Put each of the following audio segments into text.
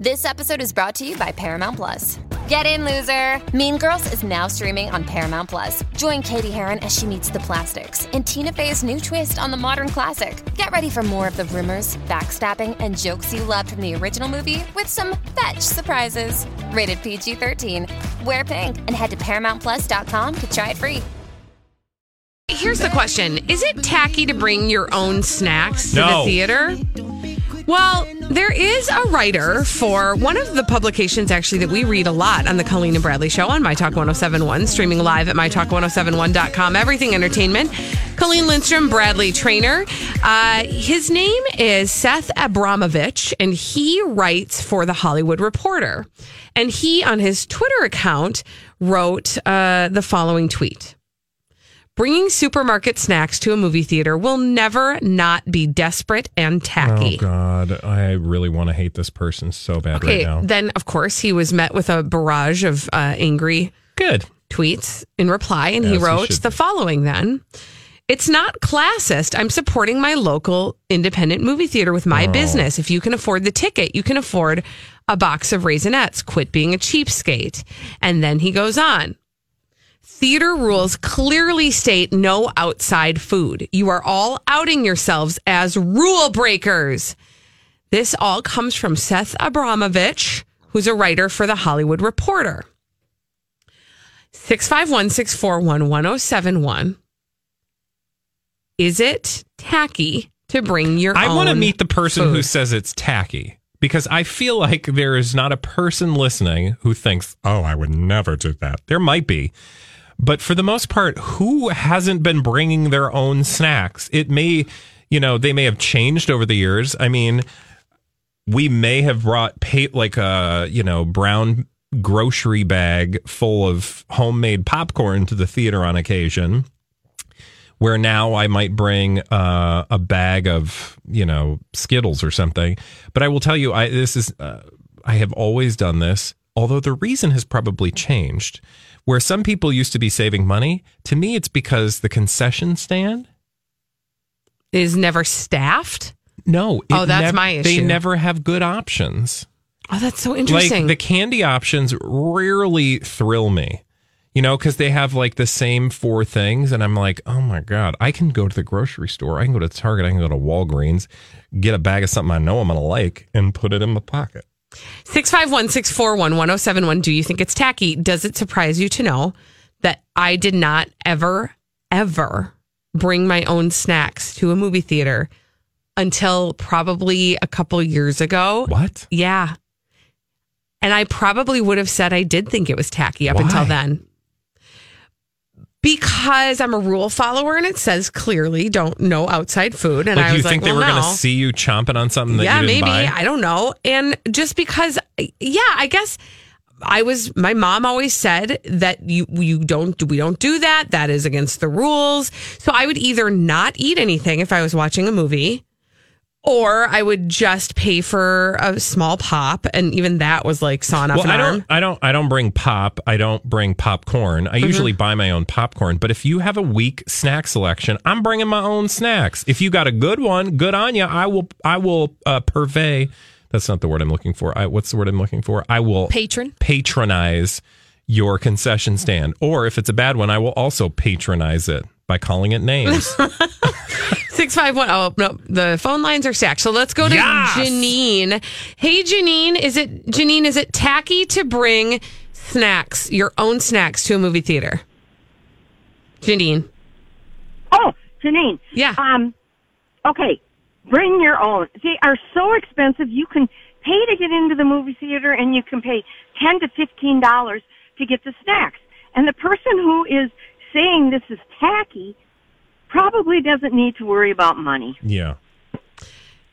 This episode is brought to you by Paramount Plus. Get in, loser! Mean Girls is now streaming on Paramount Plus. Join Cady Heron as she meets the plastics in Tina Fey's new twist on the modern classic. Get ready for more of the rumors, backstabbing, and jokes you loved from the original movie with some fetch surprises. Rated PG 13. Wear pink and head to ParamountPlus.com to try it free. Here's the question Is it tacky to bring your own snacks to No. the theater? Well, there is a writer for one of the publications actually that we read a lot on the Colleen and Bradley show on My Talk 1071, streaming live at MyTalk1071.com. Everything Entertainment. Colleen Lindstrom, Bradley Traynor. Uh, his name is Seth Abramovitch, and he writes for The Hollywood Reporter. And he, on his Twitter account, wrote uh, the following tweet. Bringing supermarket snacks to a movie theater will never not be desperate and tacky. Oh. God, I really want to hate this person so bad okay, right now. then of course he was met with a barrage of uh, angry Good. tweets in reply, and he he wrote should the following then. It's not classist. I'm supporting my local independent movie theater with Oh. my business. If you can afford the ticket, you can afford a box of Raisinets. Quit being a cheapskate. And then he goes on. Theater rules clearly state no outside food. You are all outing yourselves as rule breakers. This all comes from Seth Abramovitch, who's a writer for The Hollywood Reporter. 651 641 1071. Is it tacky to bring your I want to meet the person who says it's tacky because I feel like there is not a person listening who thinks, "Oh, I would never do that." There might be. But for the most part, who hasn't been bringing their own snacks? It may, you know, they may have changed over the years. I mean, we may have brought like a, you know, brown grocery bag full of homemade popcorn to the theater on occasion where now I might bring uh, a bag of you know Skittles or something. But I will tell you, I this is uh, I have always done this. Although the reason has probably changed, where some people used to be saving money, to me it's because the concession stand. is never staffed. No, Oh, that's nev- my They never have good options. Oh, that's so interesting. Like the candy options rarely thrill me. You know, because they have like the same four things, and I'm like, oh my god, I can go to the grocery store, I can go to Target, I can go to Walgreens, get a bag of something I know I'm gonna like, and put it in my pocket. 651 641 1071. Do you think it's tacky? Does it surprise you to know that I did not ever, ever bring my own snacks to a movie theater until probably a couple years ago? What? Yeah. And I probably would have said I did think it was tacky up Why? until then. Because I'm a rule follower and it says clearly don't no outside food. And Like I you think like, they well, were no. gonna see you chomping on something that yeah, you didn't maybe. buy? I don't know. And just because, yeah, I guess I was. My mom always said that you you don't we don't do that. That is against the rules. So I would either not eat anything if I was watching a movie, or I would just pay for a small pop, and even that was like sawing off well, an I arm. don't, I don't, I don't bring pop. I don't bring popcorn. I Mm-hmm. usually buy my own popcorn. But if you have a weak snack selection, I'm bringing my own snacks. If you got a good one, good on you. I will, I will uh, purvey. That's not the word I'm looking for. I, what's the word I'm looking for? I will Patron. patronize your concession stand. Or if it's a bad one, I will also patronize it by calling it names. Six five one. Oh no, the phone lines are stacked. So let's go to Yes! Janine. Hey, Janine, is it Janine? Is it tacky to bring snacks, your own snacks, to a movie theater? Janine. Oh, Janine. Yeah. Um, okay. Bring your own. They are so expensive. You can pay to get into the movie theater and you can pay 10 to $15 to get the snacks. And the person who is saying this is tacky probably doesn't need to worry about money. yeah.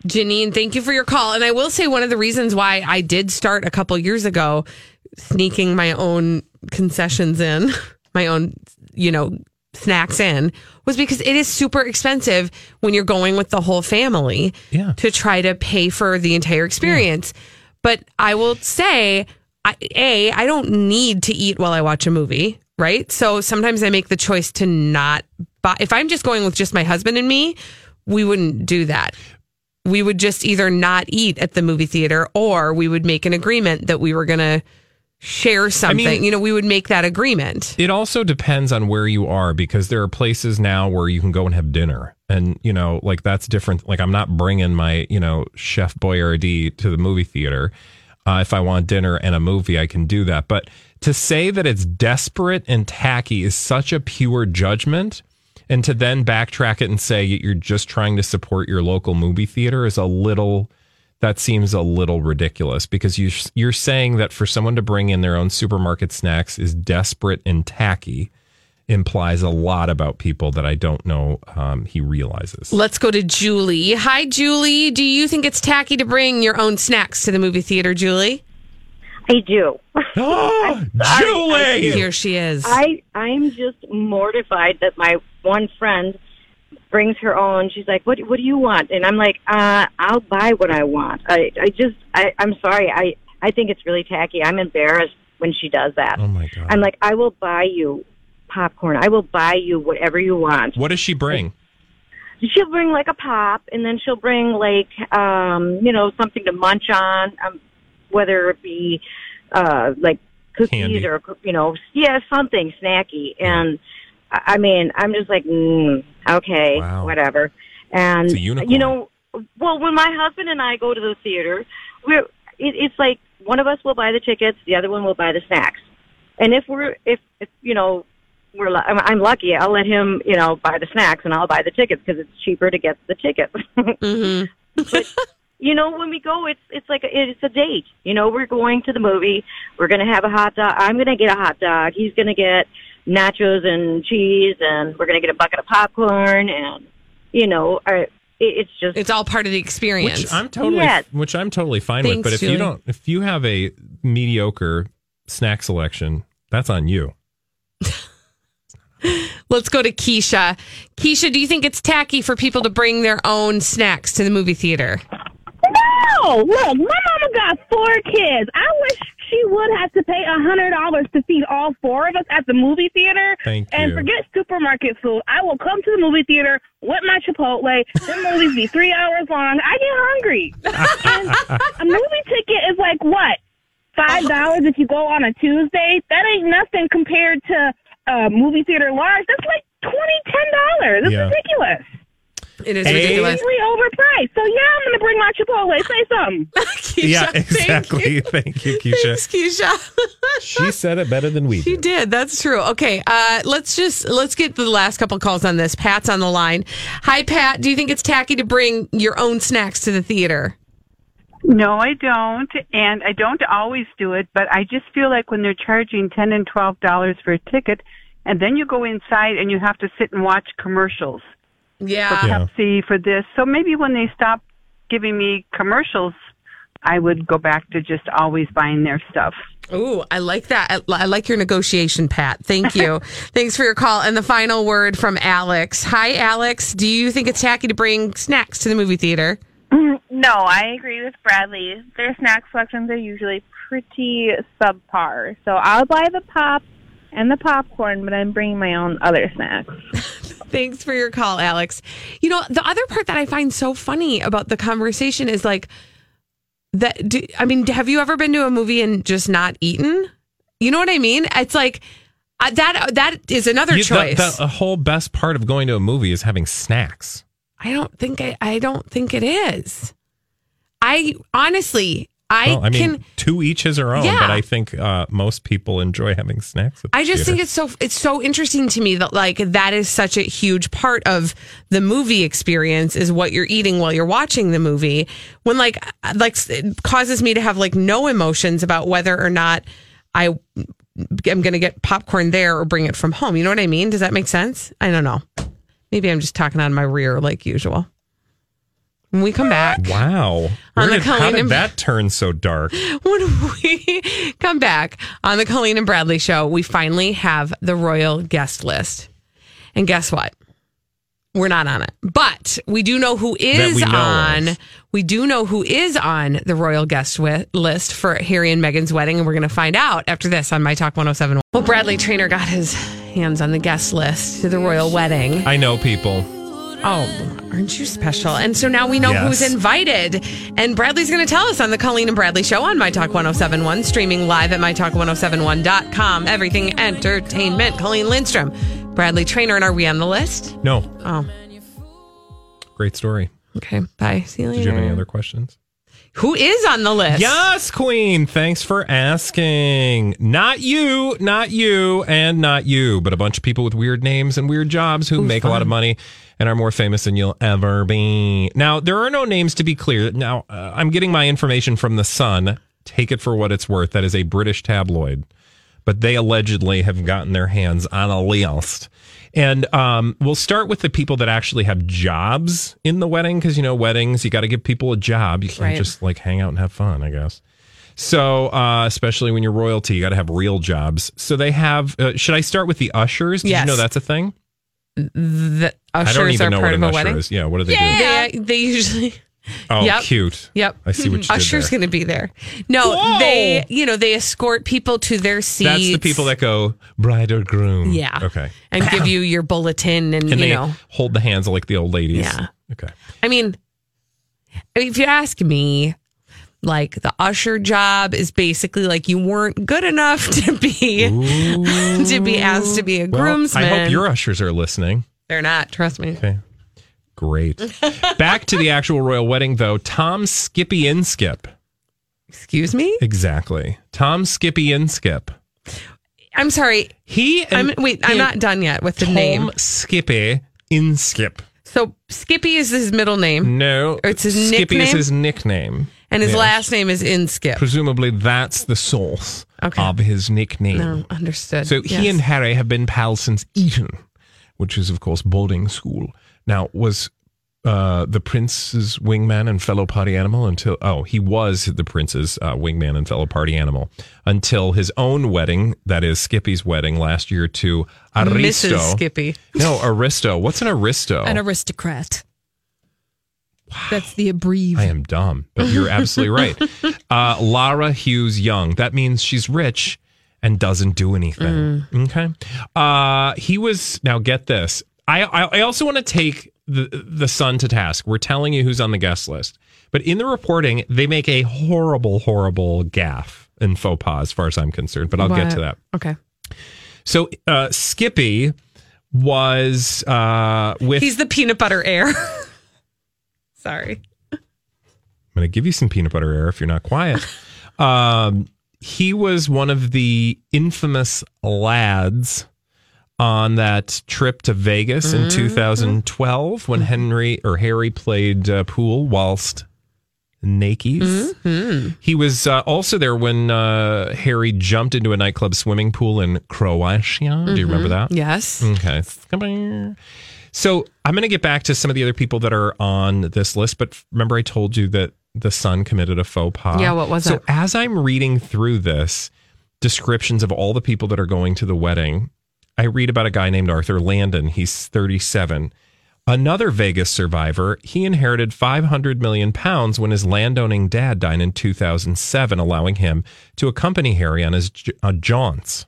Janine, thank you for your call. And I will say one of the reasons why I did start a couple years ago sneaking my own concessions in, my own, you know, snacks in, was because it is super expensive when you're going with the whole family Yeah. to try to pay for the entire experience. But I will say, I, A, I don't need to eat while I watch a movie, right? So sometimes I make the choice to not buy. If I'm just going with just my husband and me, we wouldn't do that. we would just either not eat at the movie theater or we would make an agreement that we were going to share something. you know, we would make that agreement. It also depends on where you are because there are places now where you can go and have dinner. And, you know, like that's different. Like I'm not bringing my, you know, Chef Boyardee to the movie theater. Uh, if I want dinner and a movie, I can do that. But to say that it's desperate and tacky is such a pure judgment. And to then backtrack it and say you're just trying to support your local movie theater is a little that seems a little ridiculous because you you're saying that for someone to bring in their own supermarket snacks is desperate and tacky implies a lot about people that I don't know um, he realizes. Let's go to Julie. Hi, Julie. Do you think it's tacky to bring your own snacks to the movie theater, Julie? I do. Oh, Julie! Here she is. I I'm just mortified that my one friend brings her own. She's like, "What what do you want?" And I'm like, uh, "I'll buy what I want." I I just I I'm sorry. I I think it's really tacky. I'm embarrassed when she does that. Oh my god! I'm like, "I will buy you popcorn. I will buy you whatever you want." What does she bring? She'll bring like a pop, and then she'll bring like um, you know something to munch on, um, whether it be uh, like cookies Candy. or you know yeah something snacky. And I I mean, I'm just like, mm, okay, Wow. whatever. And It's a unicorn. you know, well, when my husband and I go to the theater, we're it, it's like one of us will buy the tickets, the other one will buy the snacks. And if we're if, if you know we're lu- I'm, I'm lucky, I'll let him you know buy the snacks and I'll buy the tickets because it's cheaper to get the ticket. hmm you know, when we go, it's it's like a, it's a date. You know, we're going to the movie. We're gonna have a hot dog. I'm gonna get a hot dog. He's gonna get nachos and cheese, and we're gonna get a bucket of popcorn. And you know, I, it, it's just It's all part of the experience. Which I'm totally, Yes. which I'm totally fine Thanks, with. But if Julie. you don't, if you have a mediocre snack selection, that's on you. Let's go to Keisha. Keisha, do you think it's tacky for people to bring their own snacks to the movie theater? No, look, my mama got four kids. I wish she would have to pay a hundred dollars to feed all four of us at the movie theater. Thank and you. forget supermarket food. I will come to the movie theater with my Chipotle. The movies be three hours long. I get hungry. and a movie ticket is like what? Five dollars if you go on a Tuesday? That ain't nothing compared to a movie theater large. That's like twenty, ten dollars. It's Yeah. ridiculous. It is Hey. ridiculous. Completely overpriced. So yeah, I'm gonna bring my Chipotle. Say something. Keisha, yeah, thank exactly. you. Thank you, Keisha. Thanks, Keisha. She said it better than we She did. did. That's true. Okay, uh, let's just let's get the last couple calls on this. Pat's on the line. Hi, Pat. Do you think it's tacky to bring your own snacks to the theater? No, I don't, and I don't always do it. But I just feel like when they're charging ten and twelve dollars for a ticket, and then you go inside and you have to sit and watch commercials for Yeah. Yeah. Pepsi for this. So maybe when they stop giving me commercials, I would go back to just always buying their stuff. Ooh, I like that. I, I like your negotiation, Pat. Thank you. Thanks for your call. And the final word from Alex. Hi, Alex. Do you think it's tacky to bring snacks to the movie theater? No, I agree with Bradley. Their snack selections are usually pretty subpar. So I'll buy the pop and the popcorn, but I'm bringing my own other snacks. Thanks for your call, Alex. You know, the other part that I find so funny about the conversation is like that. Do, I mean, have you ever been to a movie and just not eaten? You know what I mean? It's like uh, that. That is another You- choice. the, the whole best part of going to a movie is having snacks. I don't think. I, I don't think it is. I honestly, I, well, I mean, can. to each his own, Yeah. but I think uh, most people enjoy having snacks. I just think it's so it's so interesting to me that like that is such a huge part of the movie experience is what you're eating while you're watching the movie. When like like it causes me to have like no emotions about whether or not I am going to get popcorn there or bring it from home. You know what I mean? Does that make sense? I don't know. Maybe I'm just talking on my rear like usual. When we come back, Wow. On Where the did, how Colleen did and- that turn so dark? when we come back on the Colleen and Bradley show, we finally have the royal guest list. And guess what? We're not on it. But we do know who is we know on. of. We do know who is on the royal guest list for Harry and Meghan's wedding. And we're going to find out after this on My Talk 107. Well, Bradley Traynor got his hands on the guest list to the royal wedding. I know people. Oh, aren't you special? And so now we know Yes. who's invited. And Bradley's going to tell us on the Colleen and Bradley show on My Talk 1071, streaming live at MyTalk1071.com. Everything entertainment. Colleen Lindstrom, Bradley Traynor. And are we on the list? No, Oh, great story. okay. Bye. See you later. Did you have any other questions? Who is on the list? Yes, Queen. Thanks for asking. Not you, not you, and not you, but a bunch of people with weird names and weird jobs who make a lot of money and are more famous than you'll ever be. Now, there are no names to be clear. Now, uh, I'm getting my information from The Sun. Take it for what it's worth. That is a British tabloid. But they allegedly have gotten their hands on a list. And um, we'll start with the people that actually have jobs in the wedding because, you know, weddings, you got to give people a job. You can't Right. just like hang out and have fun, I guess. So, uh, especially when you're royalty, you got to have real jobs. So they have. Uh, should I start with the ushers? Did Yes. you know that's a thing? The I ushers don't even are know part what of an a usher wedding. is. Yeah, what do they do? They, they usually. Oh, Yep. cute. Yep. I see what you did Usher's going to be there. No, Whoa. they, you know, they escort people to their seats. That's the people that go bride or groom. Yeah. Okay. and give you your bulletin and, And you they know. hold the hands of like the old ladies. Yeah. Okay. I mean, if you ask me, like the usher job is basically like you weren't good enough to be to be asked to be a Well, groomsman. I hope your ushers are listening. They're not. Trust me. Okay. Great. Back to the actual royal wedding, though. Tom Skippy Inskip. Excuse me. Exactly. Tom Skippy Inskip. I'm sorry. He. I'm wait. I'm not done yet with the Tom name. Skippy in Inskip. So Skippy is his middle name, No. It's his nickname. Skippy is his nickname. and his Yes. last name is Inskip. Presumably, that's the source Okay. of his nickname. No, understood. So he and Harry have been pals since Eton, which is, of course, boarding school. Now, was uh, the prince's wingman and fellow party animal until, oh, he was the prince's uh, wingman and fellow party animal until his own wedding, that is Skippy's wedding last year to Aristo. Mrs. Skippy. No, Aristo. What's an Aristo? An aristocrat. That's the abbrev. I am dumb, but you're absolutely right. Uh, Lara Hughes Young. That means she's rich and doesn't do anything. Okay. Uh, he was now. Get this. I I, I also want to take the the Sun to task. We're telling you who's on the guest list, but in the reporting, they make a horrible, horrible gaffe and faux pas, as far as I'm concerned. But I'll get to that. Okay. So uh, Skippy was uh, with. He's the peanut butter heir. Sorry. I'm going to give you some peanut butter air if you're not quiet. um, he was one of the infamous lads on that trip to Vegas in 2012 when Henry or Harry played uh, pool whilst naked. He was uh, also there when uh, Harry jumped into a nightclub swimming pool in Croatia. Do you remember that? Yes. Okay. So I'm going to get back to some of the other people that are on this list, but remember I told you that the Sun committed a faux pas. Yeah, what was so it? So as I'm reading through this descriptions of all the people that are going to the wedding, I read about a guy named Arthur Landon. He's 37. Another Vegas survivor, he inherited 500 million pounds when his landowning dad died in 2007, allowing him to accompany Harry on his uh, jaunts.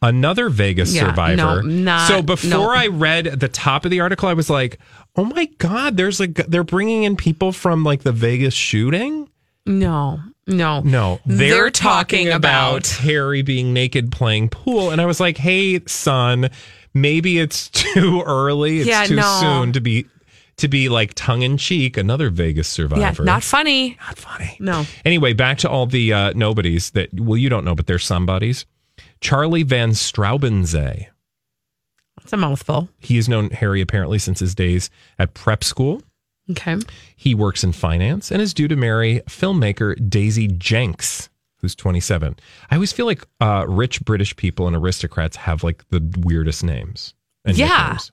Another Vegas Yeah, survivor. no, not- so before no. I read the top of the article, I was like, "Oh my god!" There's like they're bringing in people from like the Vegas shooting. No. No. No, they're, They're talking, talking about, about- Harry being naked playing pool, and I was like, "Hey, son, maybe it's too early. It's Yeah, too no. soon to be to be like tongue in cheek." Another Vegas survivor. Yeah. Not funny. not funny. No. Anyway, back to all the uh, nobodies that well, you don't know, but they're somebodies. Charlie Van Straubenzee. It's a mouthful. He has known Harry apparently since his days at prep school. Okay. He works in finance and is due to marry filmmaker Daisy Jenks, who's 27. I always feel like uh, rich British people and aristocrats have like the weirdest names. and Yeah. nicknames.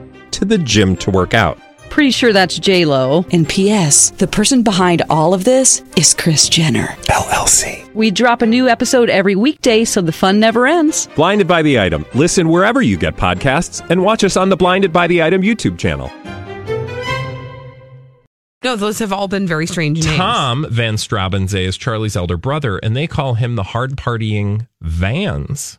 to the gym to work out. Pretty sure that's J Lo. And P.S. The person behind all of this is Kris Jenner LLC. We drop a new episode every weekday, so the fun never ends. Blinded by the item. Listen wherever you get podcasts, and watch us on the Blinded by the Item YouTube channel. No, those have all been very strange names. Tom Van Straubenzee is Charlie's elder brother, and they call him the hard partying Vans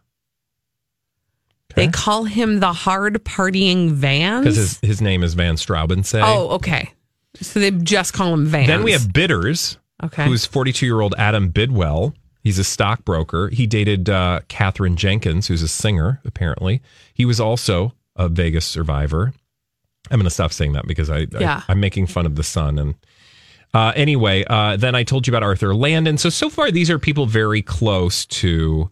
They call him the hard partying Vans. because his, his name is Van Straubenzee. oh, okay. So they just call him Vans. Then we have Bitters, Okay. who's 42 year old Adam Bidwell. He's a stockbroker. He dated uh, Katherine Jenkins, who's a singer, apparently. He was also a Vegas survivor. I'm going to stop saying that because I, Yeah. I, am making fun of the sun. And uh, anyway, uh, then I told you about Arthur Landon. So, so far, these are people very close to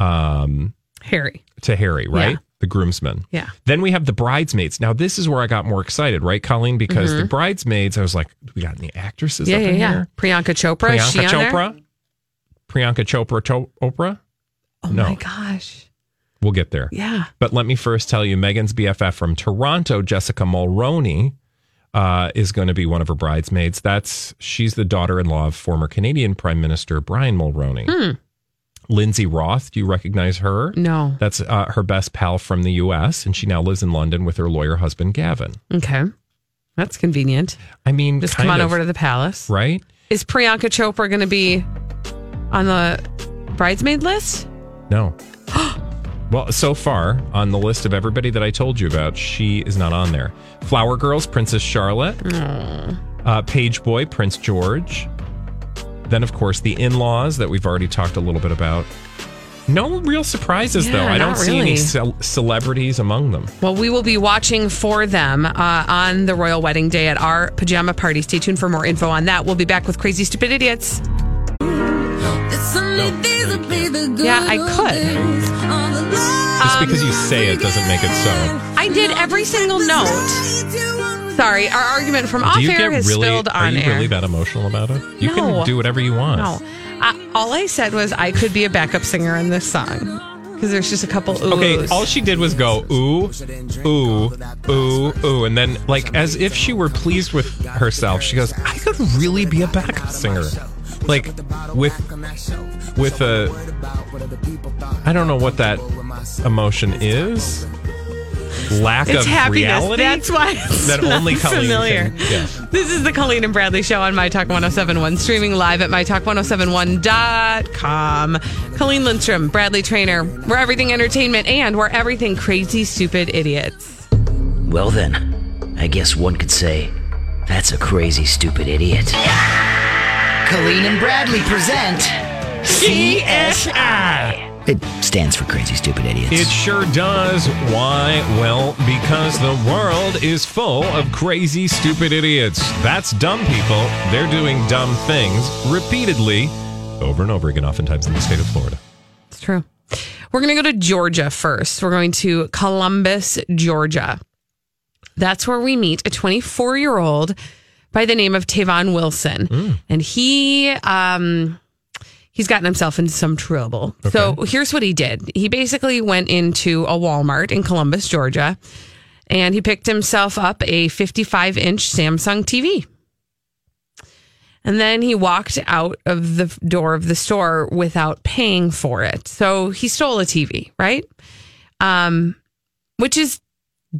um, Harry. To Harry, right? Yeah. The groomsmen. Yeah. Then we have the bridesmaids. Now, this is where I got more excited, right, Colleen? Because the bridesmaids, I was like, we got any actresses Mm-hmm. Yeah, up yeah, yeah. here? Priyanka Chopra. Priyanka? Chopra? Priyanka Chopra Cho- Oprah? Oh No. my gosh. We'll get there. Yeah. But let me first tell you Meghan's BFF from Toronto, Jessica Mulroney, uh, is going to be one of her bridesmaids. That's she's the daughter-in-law of former Canadian Prime Minister Brian Mulroney. Hmm. Lindsay Roth, do you recognize her? No. That's uh, her best pal from the U.S., and she now lives in London with her lawyer husband Gavin. Okay. That's convenient. I mean, Just come on of, over to the palace. right? Is Priyanka Chopra going to be on the bridesmaid list? No. well, so far on the list of everybody that I told you about, she is not on there. Flower Girls, Princess Charlotte. Uh, Page Boy, Prince George. Then, of course, the in laws that we've already talked a little bit about. No real surprises, though. I don't not see any ce- celebrities among them. Well, we will be watching for them uh, on the royal wedding day at our pajama party. Stay tuned for more info on that. We'll be back with Crazy Stupid Idiots. Yeah, I could. Just because you say it doesn't make it so. I did every single note. Sorry, our argument from off you air has really? spilled Are on you air. really that emotional about it? You No. can do whatever you want. No, I, all I said was I could be a backup singer in this song because there's just a couple oohs. Okay, all she did was go ooh, ooh, ooh, ooh, and then like as if she were pleased with herself, she goes, "I could really be a backup singer." Like with with a I don't know what that emotion is. Lack it's of happiness. reality. That's why it's that not only Colleen familiar. can- yeah. This is the Colleen and Bradley Show on My Talk 1071, streaming live at MyTalk1071.com. Colleen Lindstrom, Bradley Traynor, we're everything entertainment, and we're everything crazy, stupid idiots. Well, then, I guess one could say that's a crazy, stupid idiot. Colleen and Bradley present CSI. It stands for Crazy Stupid Idiots. It sure does. Why? Well, because the world is full of crazy, stupid idiots. That's dumb people. They're doing dumb things repeatedly over and over again, oftentimes in the state of Florida. It's true. We're going to go to Georgia first. We're going to Columbus, Georgia. That's where we meet a 24 year old by the name of Tavon Wilson. And he, um, he's gotten himself into some trouble. So here's what he did. He basically went into a Walmart in Columbus, Georgia, and he picked himself up a 55 inch Samsung TV. And then he walked out of the door of the store without paying for it. So he stole a TV, right? Um, which is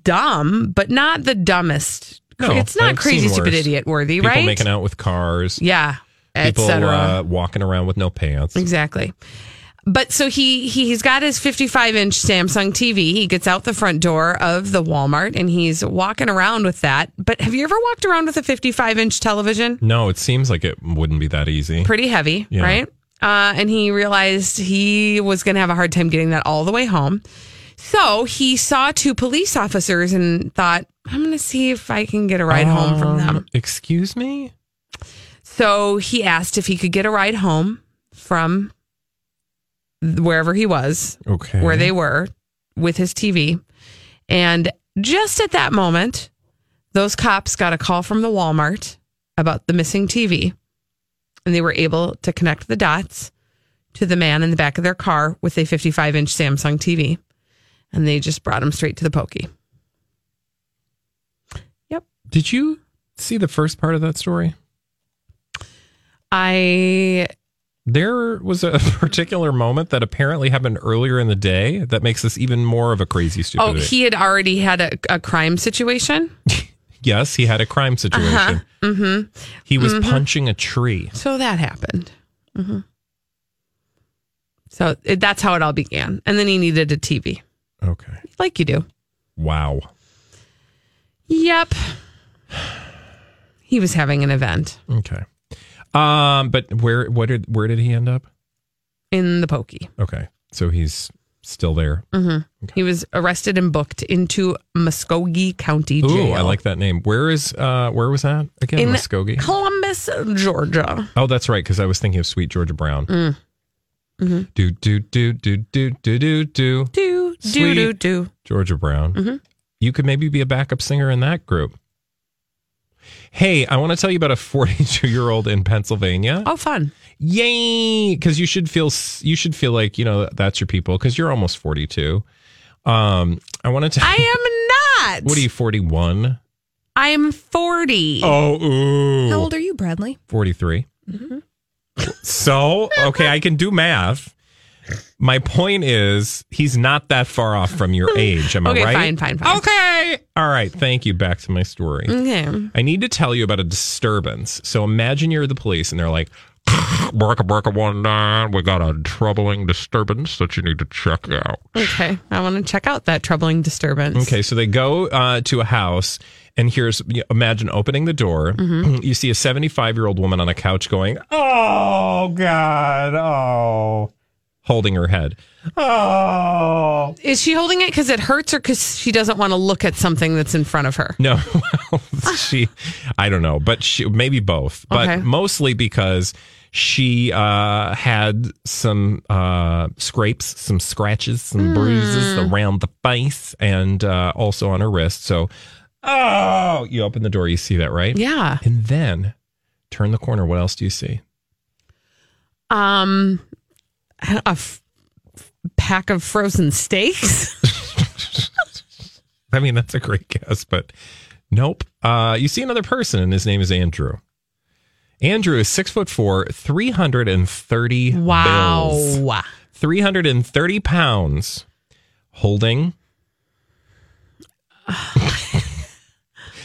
dumb, but not the dumbest. No, it's not I've crazy, stupid, worse. idiot worthy, right? People right? making out with cars. yeah, People uh, walking around with no pants. Exactly. but so he, he he's got his 55 inch Samsung TV. He gets out the front door of the Walmart and he's walking around with that. But have you ever walked around with a 55 inch television? No, it seems like it wouldn't be that easy. Pretty heavy, Yeah. right? Uh, and he realized he was going to have a hard time getting that all the way home. So he saw two police officers and thought, I'm going to see if I can get a ride home from them. Um, Excuse me? So he asked if he could get a ride home from wherever he was, Okay. where they were with his TV. And just at that moment, those cops got a call from the Walmart about the missing TV. And they were able to connect the dots to the man in the back of their car with a 55 inch Samsung TV. And they just brought him straight to the pokey. Yep. Did you see the first part of that story? I There was a particular moment that apparently happened earlier in the day that makes this even more of a crazy Oh, he had already had a, a crime situation. yes, he had a crime situation. Uh-huh. Mm-hmm. He was Mhm. punching a tree. So that happened. hmm So it, that's how it all began. And then he needed a TV, Okay. like you do. Wow. Yep. He was having an event Okay. Um, but where what did where did he end up? in the pokey. Okay. So he's still there. hmm He was arrested and booked into Muscogee County Ooh, Jail I like that name. Where is uh where was that again? In Muscogee. Columbus, Georgia. Oh, that's right, because I was thinking of Sweet Georgia Brown. Mm. Mm-hmm. Do do do do do do do do Do do do do. Georgia Brown. Mhm. You could maybe be a backup singer in that group. Hey, I want to tell you about a 42 year old in Pennsylvania. Oh, fun! Yay! Because you should feel you should feel like you know that's your people because you're almost 42. Um, I want to. I am not. What are you 41? I'm 40. Oh, ooh. How old are you, Bradley? 43. So, okay, I can do math. My point is, he's not that far off from your age. Am Okay, I right? fine, fine, fine. Okay. All right. Thank you. Back to my story. Okay. I need to tell you about a disturbance. So imagine you're the police and they're like, Barka Barka one nine, we got a troubling disturbance that you need to check out. Okay. I want to check out that troubling disturbance. Okay, so they go uh, to a house, and here's imagine opening the door. Mhm. You see a 75 year old woman on a couch going, "Oh God, oh," holding her head. Oh, Is she holding it because it hurts or because she doesn't want to look at something that's in front of her? no, she, I don't know, but she maybe both, but Okay. mostly because she uh, had some uh, scrapes, some scratches, some bruises Mm. around the face, and uh, also on her wrist. So, oh, you open the door, you see that, right? Yeah. And then turn the corner. What else do you see? Um, a f- pack of frozen steaks. I mean, that's a great guess, but nope. Uh, you see another person, and his name is Andrew. Andrew is six foot four, 330 Wow. bills, 330 pounds, holding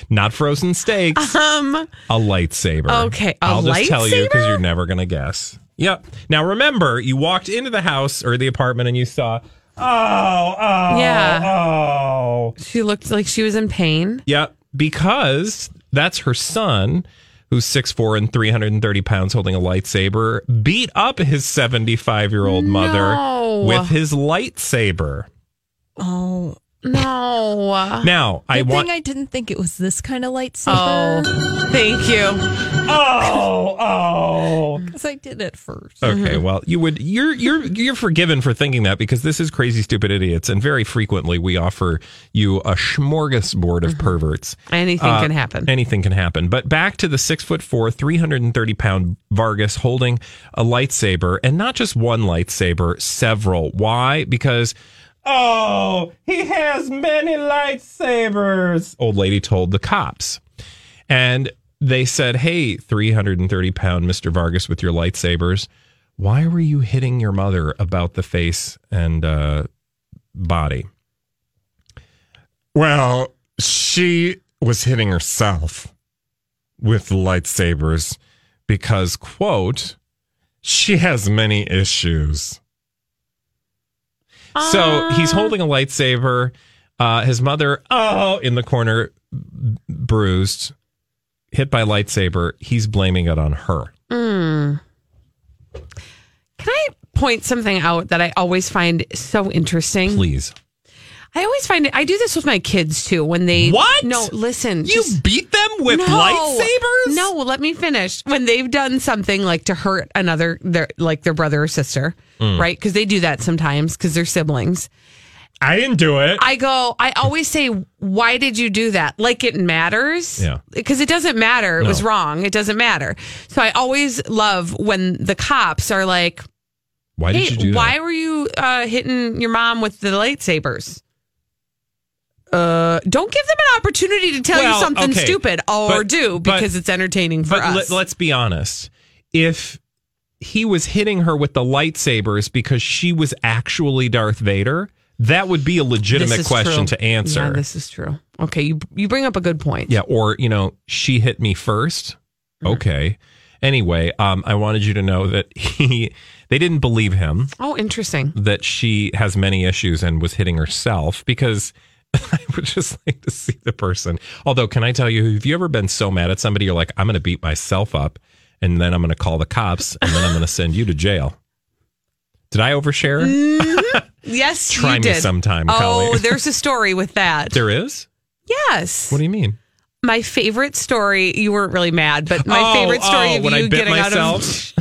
not frozen steaks, um. a lightsaber. Okay, I'll just tell you because you're never going to guess. Yep. Now remember, you walked into the house or the apartment and you saw, oh, oh, Yeah. oh. She looked like she was in pain. Yep, because that's her son, who's 6'4 and 330 pounds, holding a lightsaber, beat up his 75 year old mother with his lightsaber. Oh. No. Now, I Good want. thing I didn't think it was this kind of lightsaber. Oh, thank you. oh, oh. Because I did it first. Okay, well, you would you're you're you're forgiven for thinking that because this is crazy stupid idiots, and very frequently we offer you a smorgasbord of perverts. Anything Uh, can happen. Anything can happen. But back to the six foot four, three hundred and thirty pound Vargas holding a lightsaber, and not just one lightsaber, several. Why? Because oh, he has many lightsabers. Old lady told the cops, and they said, "Hey, three hundred and thirty pound Mister Vargas with your lightsabers." Why were you hitting your mother about the face and uh, body? Well, she was hitting herself with lightsabers because, quote, she has many issues. So he's holding a lightsaber. Uh, his mother, oh, in the corner, bruised, hit by lightsaber. He's blaming it on her. Mm. Can I point something out that I always find so interesting? Please. I always find it. I do this with my kids too. When they What? No, listen. You beat them with no, lightsabers? No, let me finish. When they've done something like to hurt another, their like their brother or sister, Mm. right? Because they do that sometimes because they're siblings. I didn't do it. I go. I always say, "Why did you do that?" Like it matters. Yeah. Because it doesn't matter. It was wrong. It doesn't matter. So I always love when the cops are like, Why "Hey, did you do why that? were you uh, hitting your mom with the lightsabers?" Uh, don't give them an opportunity to tell Well, you something okay, stupid or but- do but- because it's entertaining for But us. let, us be honest. If he was hitting her with the lightsabers because she was actually Darth Vader, that would be a legitimate question true. to answer. Yeah, this is true. Okay, you you bring up a good point. Yeah, or you know, she hit me first. Okay. Anyway, um, I wanted you to know that he they didn't believe him Oh, interesting. that she has many issues and was hitting herself because I would just like to see the person. Although, can I tell you, have you ever been so mad at somebody you're like, I'm going to beat myself up, and then I'm going to call the cops, and then I'm going to send you to jail. Did I overshare? Yes, Try you me did. sometime, Oh, Colleen. there's a story with that. There is. Yes. What do you mean? My favorite story. You weren't really mad, but my Oh, favorite story oh, of when you I bit getting out myself?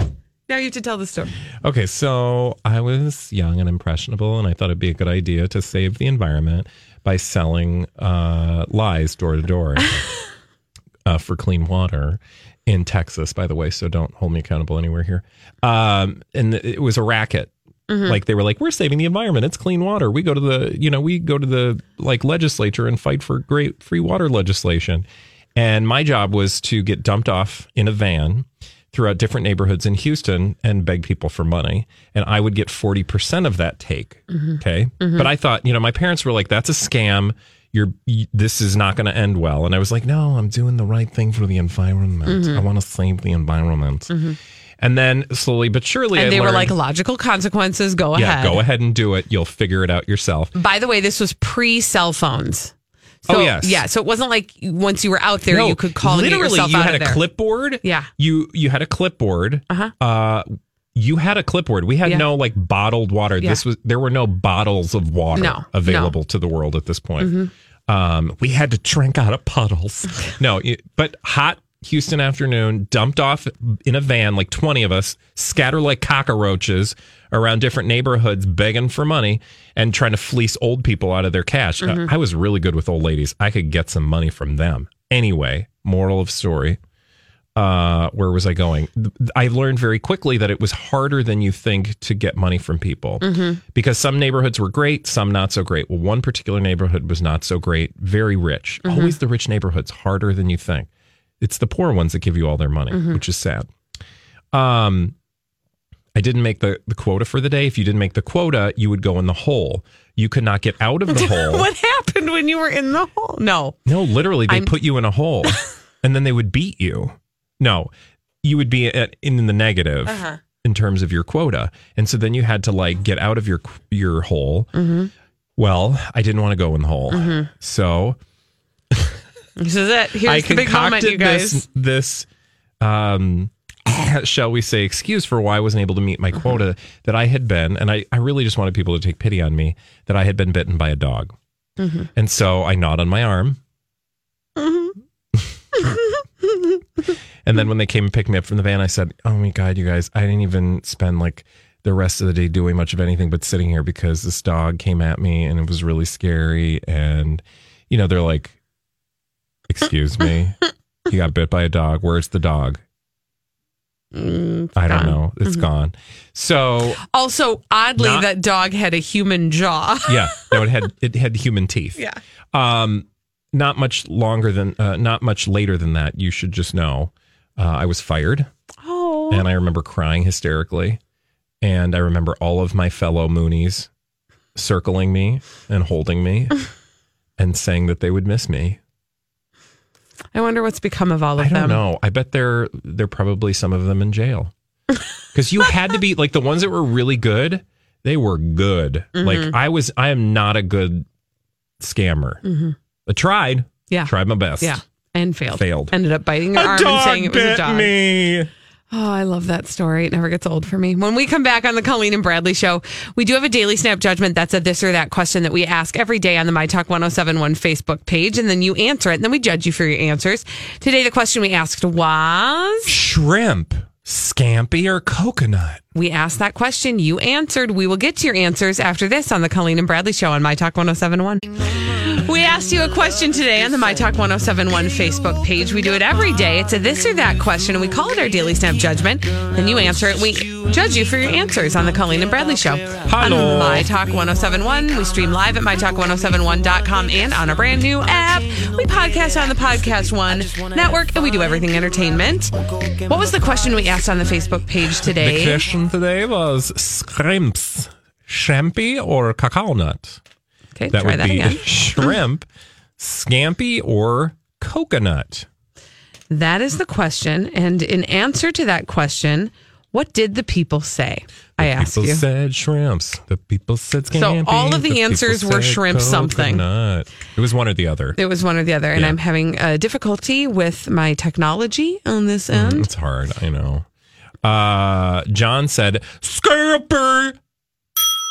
of. now you have to tell the story. Okay, so I was young and impressionable, and I thought it'd be a good idea to save the environment by selling uh, lies door to door uh, for clean water in Texas, by the way. So don't hold me accountable anywhere here. Um, and it was a racket. Mhm. Like they were like, we're saving the environment. It's clean water. We go to the, you know, we go to the like legislature and fight for great free water legislation. And my job was to get dumped off in a van throughout different neighborhoods in Houston and beg people for money. And I would get 40% of that take. Mhm. Okay. Mhm. But I thought, you know, my parents were like, that's a scam. You're, this is not going to end well. And I was like, no, I'm doing the right thing for the environment. Mhm. I want to save the environment. Mhm. And then slowly but surely, and I they were like logical consequences. Go yeah, ahead. go ahead and do it. You'll figure it out yourself. By the way, this was pre cell phones. So, Oh, yes. Yeah. So it wasn't like once you were out there, No, you could call and get literally, yourself you out had of a there. clipboard. Yeah. You you had a clipboard. Uh-huh. Uh you had a clipboard. We had Yeah. no like bottled water. Yeah. This was there were no bottles of water No, available to the world at this point. Mhm. Um, we had to drink out of puddles. no, you- but hot Houston afternoon, dumped off in a van, like twenty of us, scatter like cockroaches around different neighborhoods, begging for money and trying to fleece old people out of their cash. Uh, Mhm. I was really good with old ladies. I could get some money from them. Anyway, moral of story. Uh, where was I going? I learned very quickly that it was harder than you think to get money from people Mhm. because some neighborhoods were great, some not so great. Well, one particular neighborhood was not so great, very rich. Mhm. Always the rich neighborhoods, harder than you think. It's the poor ones that give you all their money, Mhm. which is sad. Um, I didn't make the, the quota for the day. If you didn't make the quota, you would go in the hole. You could not get out of the hole. what happened when you were in the hole? No. No, literally, they I'm- put you in a hole and then they would beat you. No, you would be at, in the negative Uh-huh. in terms of your quota, and so then you had to like get out of your your hole. Mm-hmm. Well, I didn't want to go in the hole, Mhm. so This is it. Here's I the big moment, you guys. this this um shall we say excuse for why I wasn't able to meet my quota that I had been and I, I really just wanted people to take pity on me that I had been bitten by a dog. Mhm. And so I gnawed on my arm. And then when they came and picked me up from the van, I said, Oh my God, you guys, I didn't even spend like the rest of the day doing much of anything but sitting here because this dog came at me and it was really scary. And, you know, they're like, Excuse me, you got bit by a dog. Where's the dog? Mm, I don't gone. know. It's Mhm. gone. So, Also, oddly, Not- that dog had a human jaw. yeah, no, it had it had human teeth. Yeah. Um, not much longer than, uh, not much later than that. You should just know, uh, I was fired. Oh. And I remember crying hysterically. And I remember all of my fellow Moonies circling me and holding me and saying that they would miss me. I wonder what's become of all of I don't them. know. I bet they're they're probably some of them in jail. Because you had to be like the ones that were really good, they were good. Mhm. Like I was, I am not a good scammer. Mhm. I tried. Yeah. Tried my best. Yeah. And failed. Failed. Ended up biting your A arm and saying it was a dog. me. Oh, I love that story. It never gets old for me. When we come back on the Colleen and Bradley show, we do have a daily snap judgment. That's a this or that question that we ask every day on the My Talk 1071 Facebook page. And then you answer it. And then we judge you for your answers. Today, the question we asked was Shrimp, scampi, or coconut? We asked that question. You answered. We will get to your answers after this on the Colleen and Bradley show on My Talk 1071. We asked you a question today on the My Talk 1071 Facebook page. We do it every day. It's a this or that question, and we call it our daily snap judgment. Then you answer it. We judge you for your answers on the Colleen and Bradley show. Hello. On My Talk 1071. We stream live at MyTalk1071.com and on a brand new app. We podcast on the Podcast One network, and we do everything entertainment. What was the question we asked on the Facebook page today? The question today was shrimps, scampi, or cacao nut? Okay, that try would that be again. shrimp, scampi, or coconut. That is the question. And in answer to that question, what did the people say? I ask People you. said shrimps. The people said scampi. So all of the people answers were shrimp something. It was one or the other. It was one or the other, and Yeah. I'm having a difficulty with my technology on this end. Mm, It's hard, I know. Uh, John said, Scampi.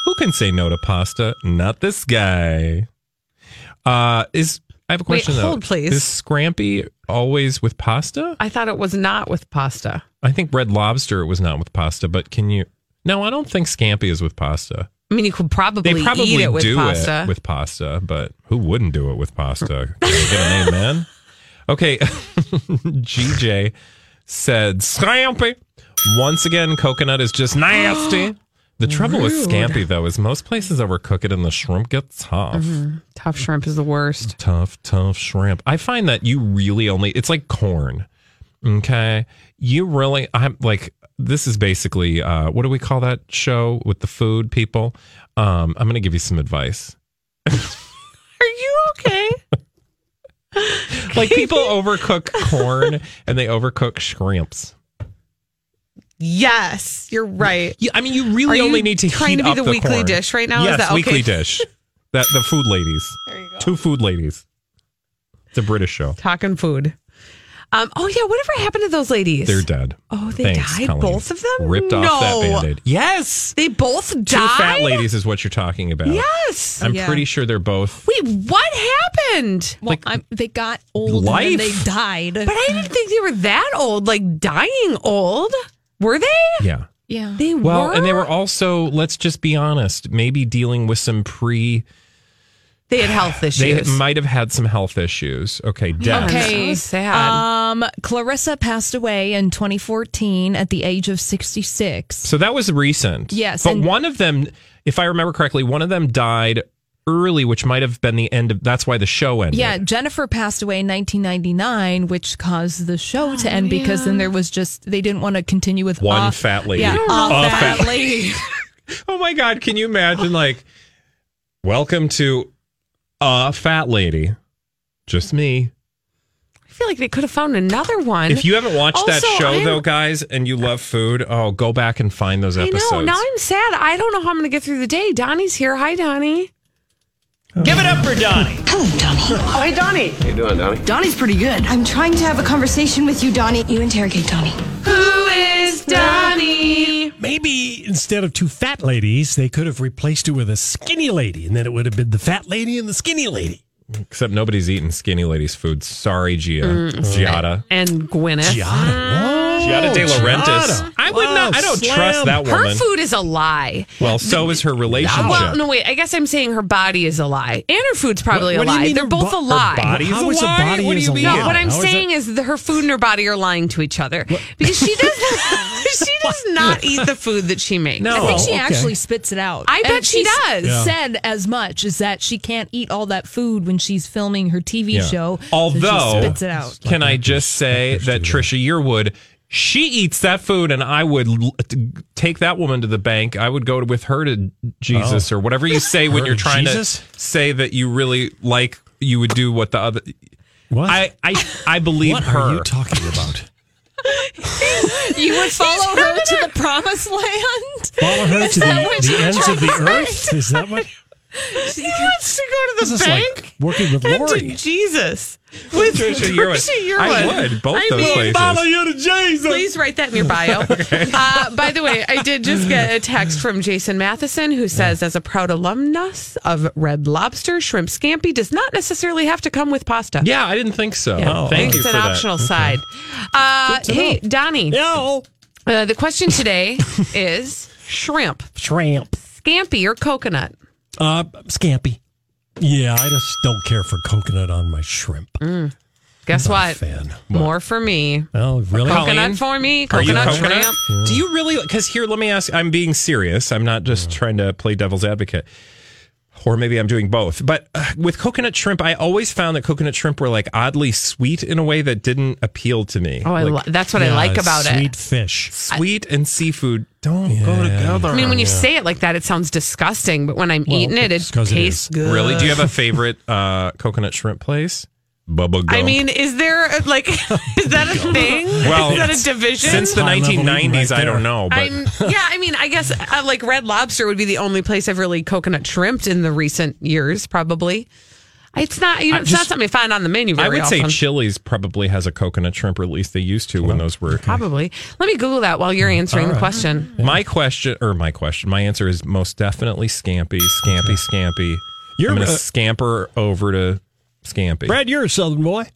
Who can say no to pasta? Not this guy. Uh, is I have a Wait, question though. hold, please. Is scampi always with pasta? I thought it was not with pasta. I think red lobster was not with pasta, but can you? No, I don't think scampi is with pasta. I mean, you could probably, They probably eat it with do pasta. it with pasta, but who wouldn't do it with pasta? Can I get an amen? Okay, GJ said scampi. Once again, coconut is just nasty. The trouble with scampi, though, is most places overcook it and the shrimp gets tough. Mhm. Tough shrimp is the worst. Tough, tough shrimp. I find that you really only, it's like corn. Okay. You really, I'm like, this is basically, uh, what do we call that show with the food people? Um, I'm going to give you some advice. Are you okay? Like people overcook corn and they overcook shrimps. Yes, you're right. Yeah, I mean, you really Are you only need to trying heat to be up the the weekly corn. dish right now? Is Yes, that okay? weekly dish. That the food ladies. There you go. Two food ladies. It's a British show. Talking food. Um, oh yeah, whatever happened to those ladies? They're dead. Oh, they Thanks, died, Colleen. both of them. Ripped off that No. band-aid. Yes. They both died. Two fat ladies is what you're talking about. Yes. I'm Yeah. pretty sure they're both. Wait, what happened? Well, I'm, they got old Life. and then they died. But I didn't think they were that old, like dying old. Were they? Yeah. yeah. They Well, were. and they were also, let's just be honest, maybe dealing with some pre. They had health issues. They might have had some health issues. Okay, death. Okay. So sad. Um, Clarissa passed away in 2014 at the age of 66. So that was recent. Yes, But and- one of them, if I remember correctly, one of them died early, which might have been the end of. That's why the show ended. Yeah, Jennifer passed away in 1999, which caused the show to end oh, because then there was just they didn't want to continue with One fat lady. Yeah, A a fat, fat- lady. Oh my God! Can you imagine? Like, welcome to a fat lady. Just me. I feel like they could have found another one. If you haven't watched that show I'm- though, guys, and you love food, oh, go back and find those episodes. I episodes. know. Now I'm sad. I don't know how I'm going to get through the day. Donnie's here. Hi, Donnie. Give it up for Donnie. Hello, Donnie. Oh, hey, Donnie. How you doing, Donnie? Donnie's pretty good. I'm trying to have a conversation with you, Donnie. You interrogate Donnie. Who is Donnie? Maybe instead of two fat ladies, they could have replaced it with a skinny lady, and then it would have been the fat lady and the skinny lady. Except nobody's eating skinny lady's food. Sorry, Gia. Mm. Giada. And Gwyneth. Giada De oh, Laurentiis. Giada. I would not. I don't slam. trust that woman. Her food is a lie. Well, so is her relationship. Well, no, wait. I guess I'm saying her body is a lie, and her food's probably What- what a do you lie. mean They're both bo- a her lie. body's How a is lie? body What do you mean? No, what I'm How is saying is that her food and her body are lying to each other because she does she does not eat the food that she makes. No. I think she okay. actually spits it out. I bet she does. Yeah. Said as much as that she can't eat all that food when she's filming her TV Yeah. show. so Although, she spits it out. can I just say that Trisha Yearwood, she eats that food, and I would l- t- take that woman to the bank. I would go with her to Jesus oh. or whatever you say when Her you're trying Jesus? to say that you really like. You would do what the other. What? I I I believe what her. are you talking about? You would follow her to the promised land. Follow her Is to that the, what the you're ends of the earth. Is that what? She wants to go to This the is bank. like working with and to Lori. Jesus. With Trisha Yearwood. I would, both I those mean, places. Follow you to Jesus. Please write that in your bio. uh, by the way, I did just get a text from Jason Matheson who says, as a proud alumnus of Red Lobster, shrimp scampi does not necessarily have to come with pasta. Yeah, I didn't think so. Yeah, Oh, Thank it's you an for that. optional side. Uh, hey, know. Donnie. No. Uh, the question today is shrimp, Shrimp. scampi, or coconut? Uh, scampi. Yeah, I just don't care for coconut on my shrimp. Guess Not a what? fan. More for me. Oh, really? Colleen? Coconut for me. Are you Coconut coconut? shrimp. Do you really? Because here, let me ask. I'm being serious. I'm not just trying to play devil's advocate, or maybe I'm doing both. But uh, with coconut shrimp, I always found that coconut shrimp were like oddly sweet in a way that didn't appeal to me. Oh, I like, lo- that's what I like about sweet it. Sweet fish. sweet and seafood don't go together. I mean, when you say it like that, it sounds disgusting. But when I'm Well, eating it, it it's 'cause it tastes good. really, do you have a favorite uh, coconut shrimp place? Bubba Gump. I mean, is there a- like is that a thing? well, is that a division? Since the High level 1990s, right I don't there. know, but I'm yeah. I mean, I guess uh, like Red Lobster would be the only place I've really coconut shrimped in the recent years. Probably, it's not. You know, I it's not just- something you find on the menu. Very I Very would say often. Chili's probably has a coconut shrimp, or at least they used to when those were. Probably. Let me Google that while you're answering the question. My question, or my question, my answer is most definitely Scampi, Scampi, Scampi. You're, I'm going to uh, scamper over to Scampi. Brad, you're a Southern boy. Have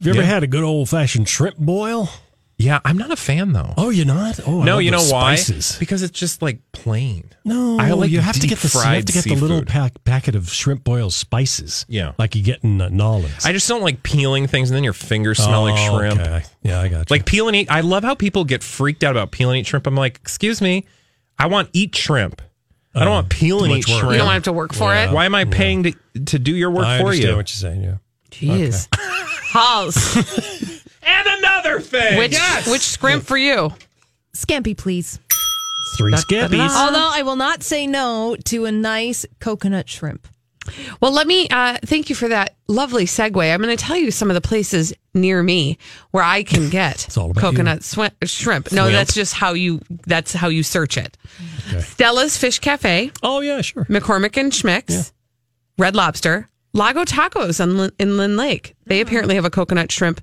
you ever Yeah. had a good old fashioned shrimp boil? Yeah, I'm not a fan though. Oh, you're not? Oh, I no, love you know those why? Spices. Because it's just like plain. No, I like you have to get the you have to get the little pack, packet of shrimp boil spices. Yeah. like you get in uh, Nolans. I just don't like peeling things and then your fingers smell like Oh, shrimp. okay. Yeah, I got you. Like peel and eat. I love how people get freaked out about peeling eat shrimp. I'm like, excuse me, I want eat shrimp. I don't Uh, want peel too and eat work. shrimp. You don't have to work for Yeah. it. Why am I paying to, to do your work for you. I for understand you? what you're saying. Yeah. Jeez. Halls. And another thing. Which which scrimp for you? Scampi, please. Three scampies. Although I will not say no to a nice coconut shrimp. Well, let me uh, thank you for that lovely segue. I'm going to tell you some of the places near me where I can get coconut swi- shrimp. No, Swimp. that's just how you that's how you search it. Stella's Fish Cafe, Oh yeah, sure. McCormick and Schmick's, Red Lobster, Lago Tacos on Lin- in Lyn-Lake. They apparently have a coconut shrimp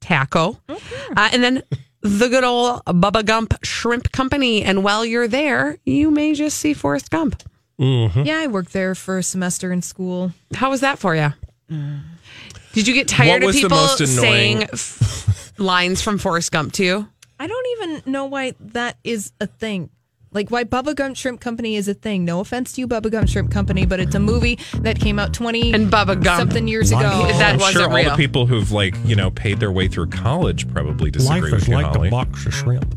taco, uh, and then the good old Bubba Gump Shrimp Company. And while you're there, you may just see Forrest Gump. Mm-hmm. Yeah, I worked there for a semester in school. How was that for you? Did you get tired of people saying f- lines from Forrest Gump to you? I don't even know why that is a thing. Like why Bubba Gump Shrimp Company is a thing. No offense to you, Bubba Gump Shrimp Company, but it's a movie that came out twenty And Bubba Gump. something years ago. That I'm wasn't sure all real. the people who've like you know paid their way through college probably disagree Life with is you, like Holly. a box of shrimp.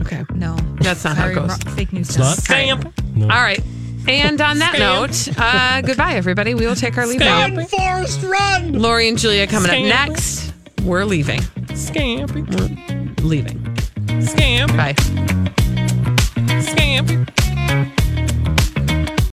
Okay. no, That's not how it goes. Fake news. It's not. All right. All right. And on that note, uh, goodbye, everybody. We will take our leave now. Forest run. Lori and Julia coming up next. We're leaving. Scampy, We're leaving. scamp, Bye camping.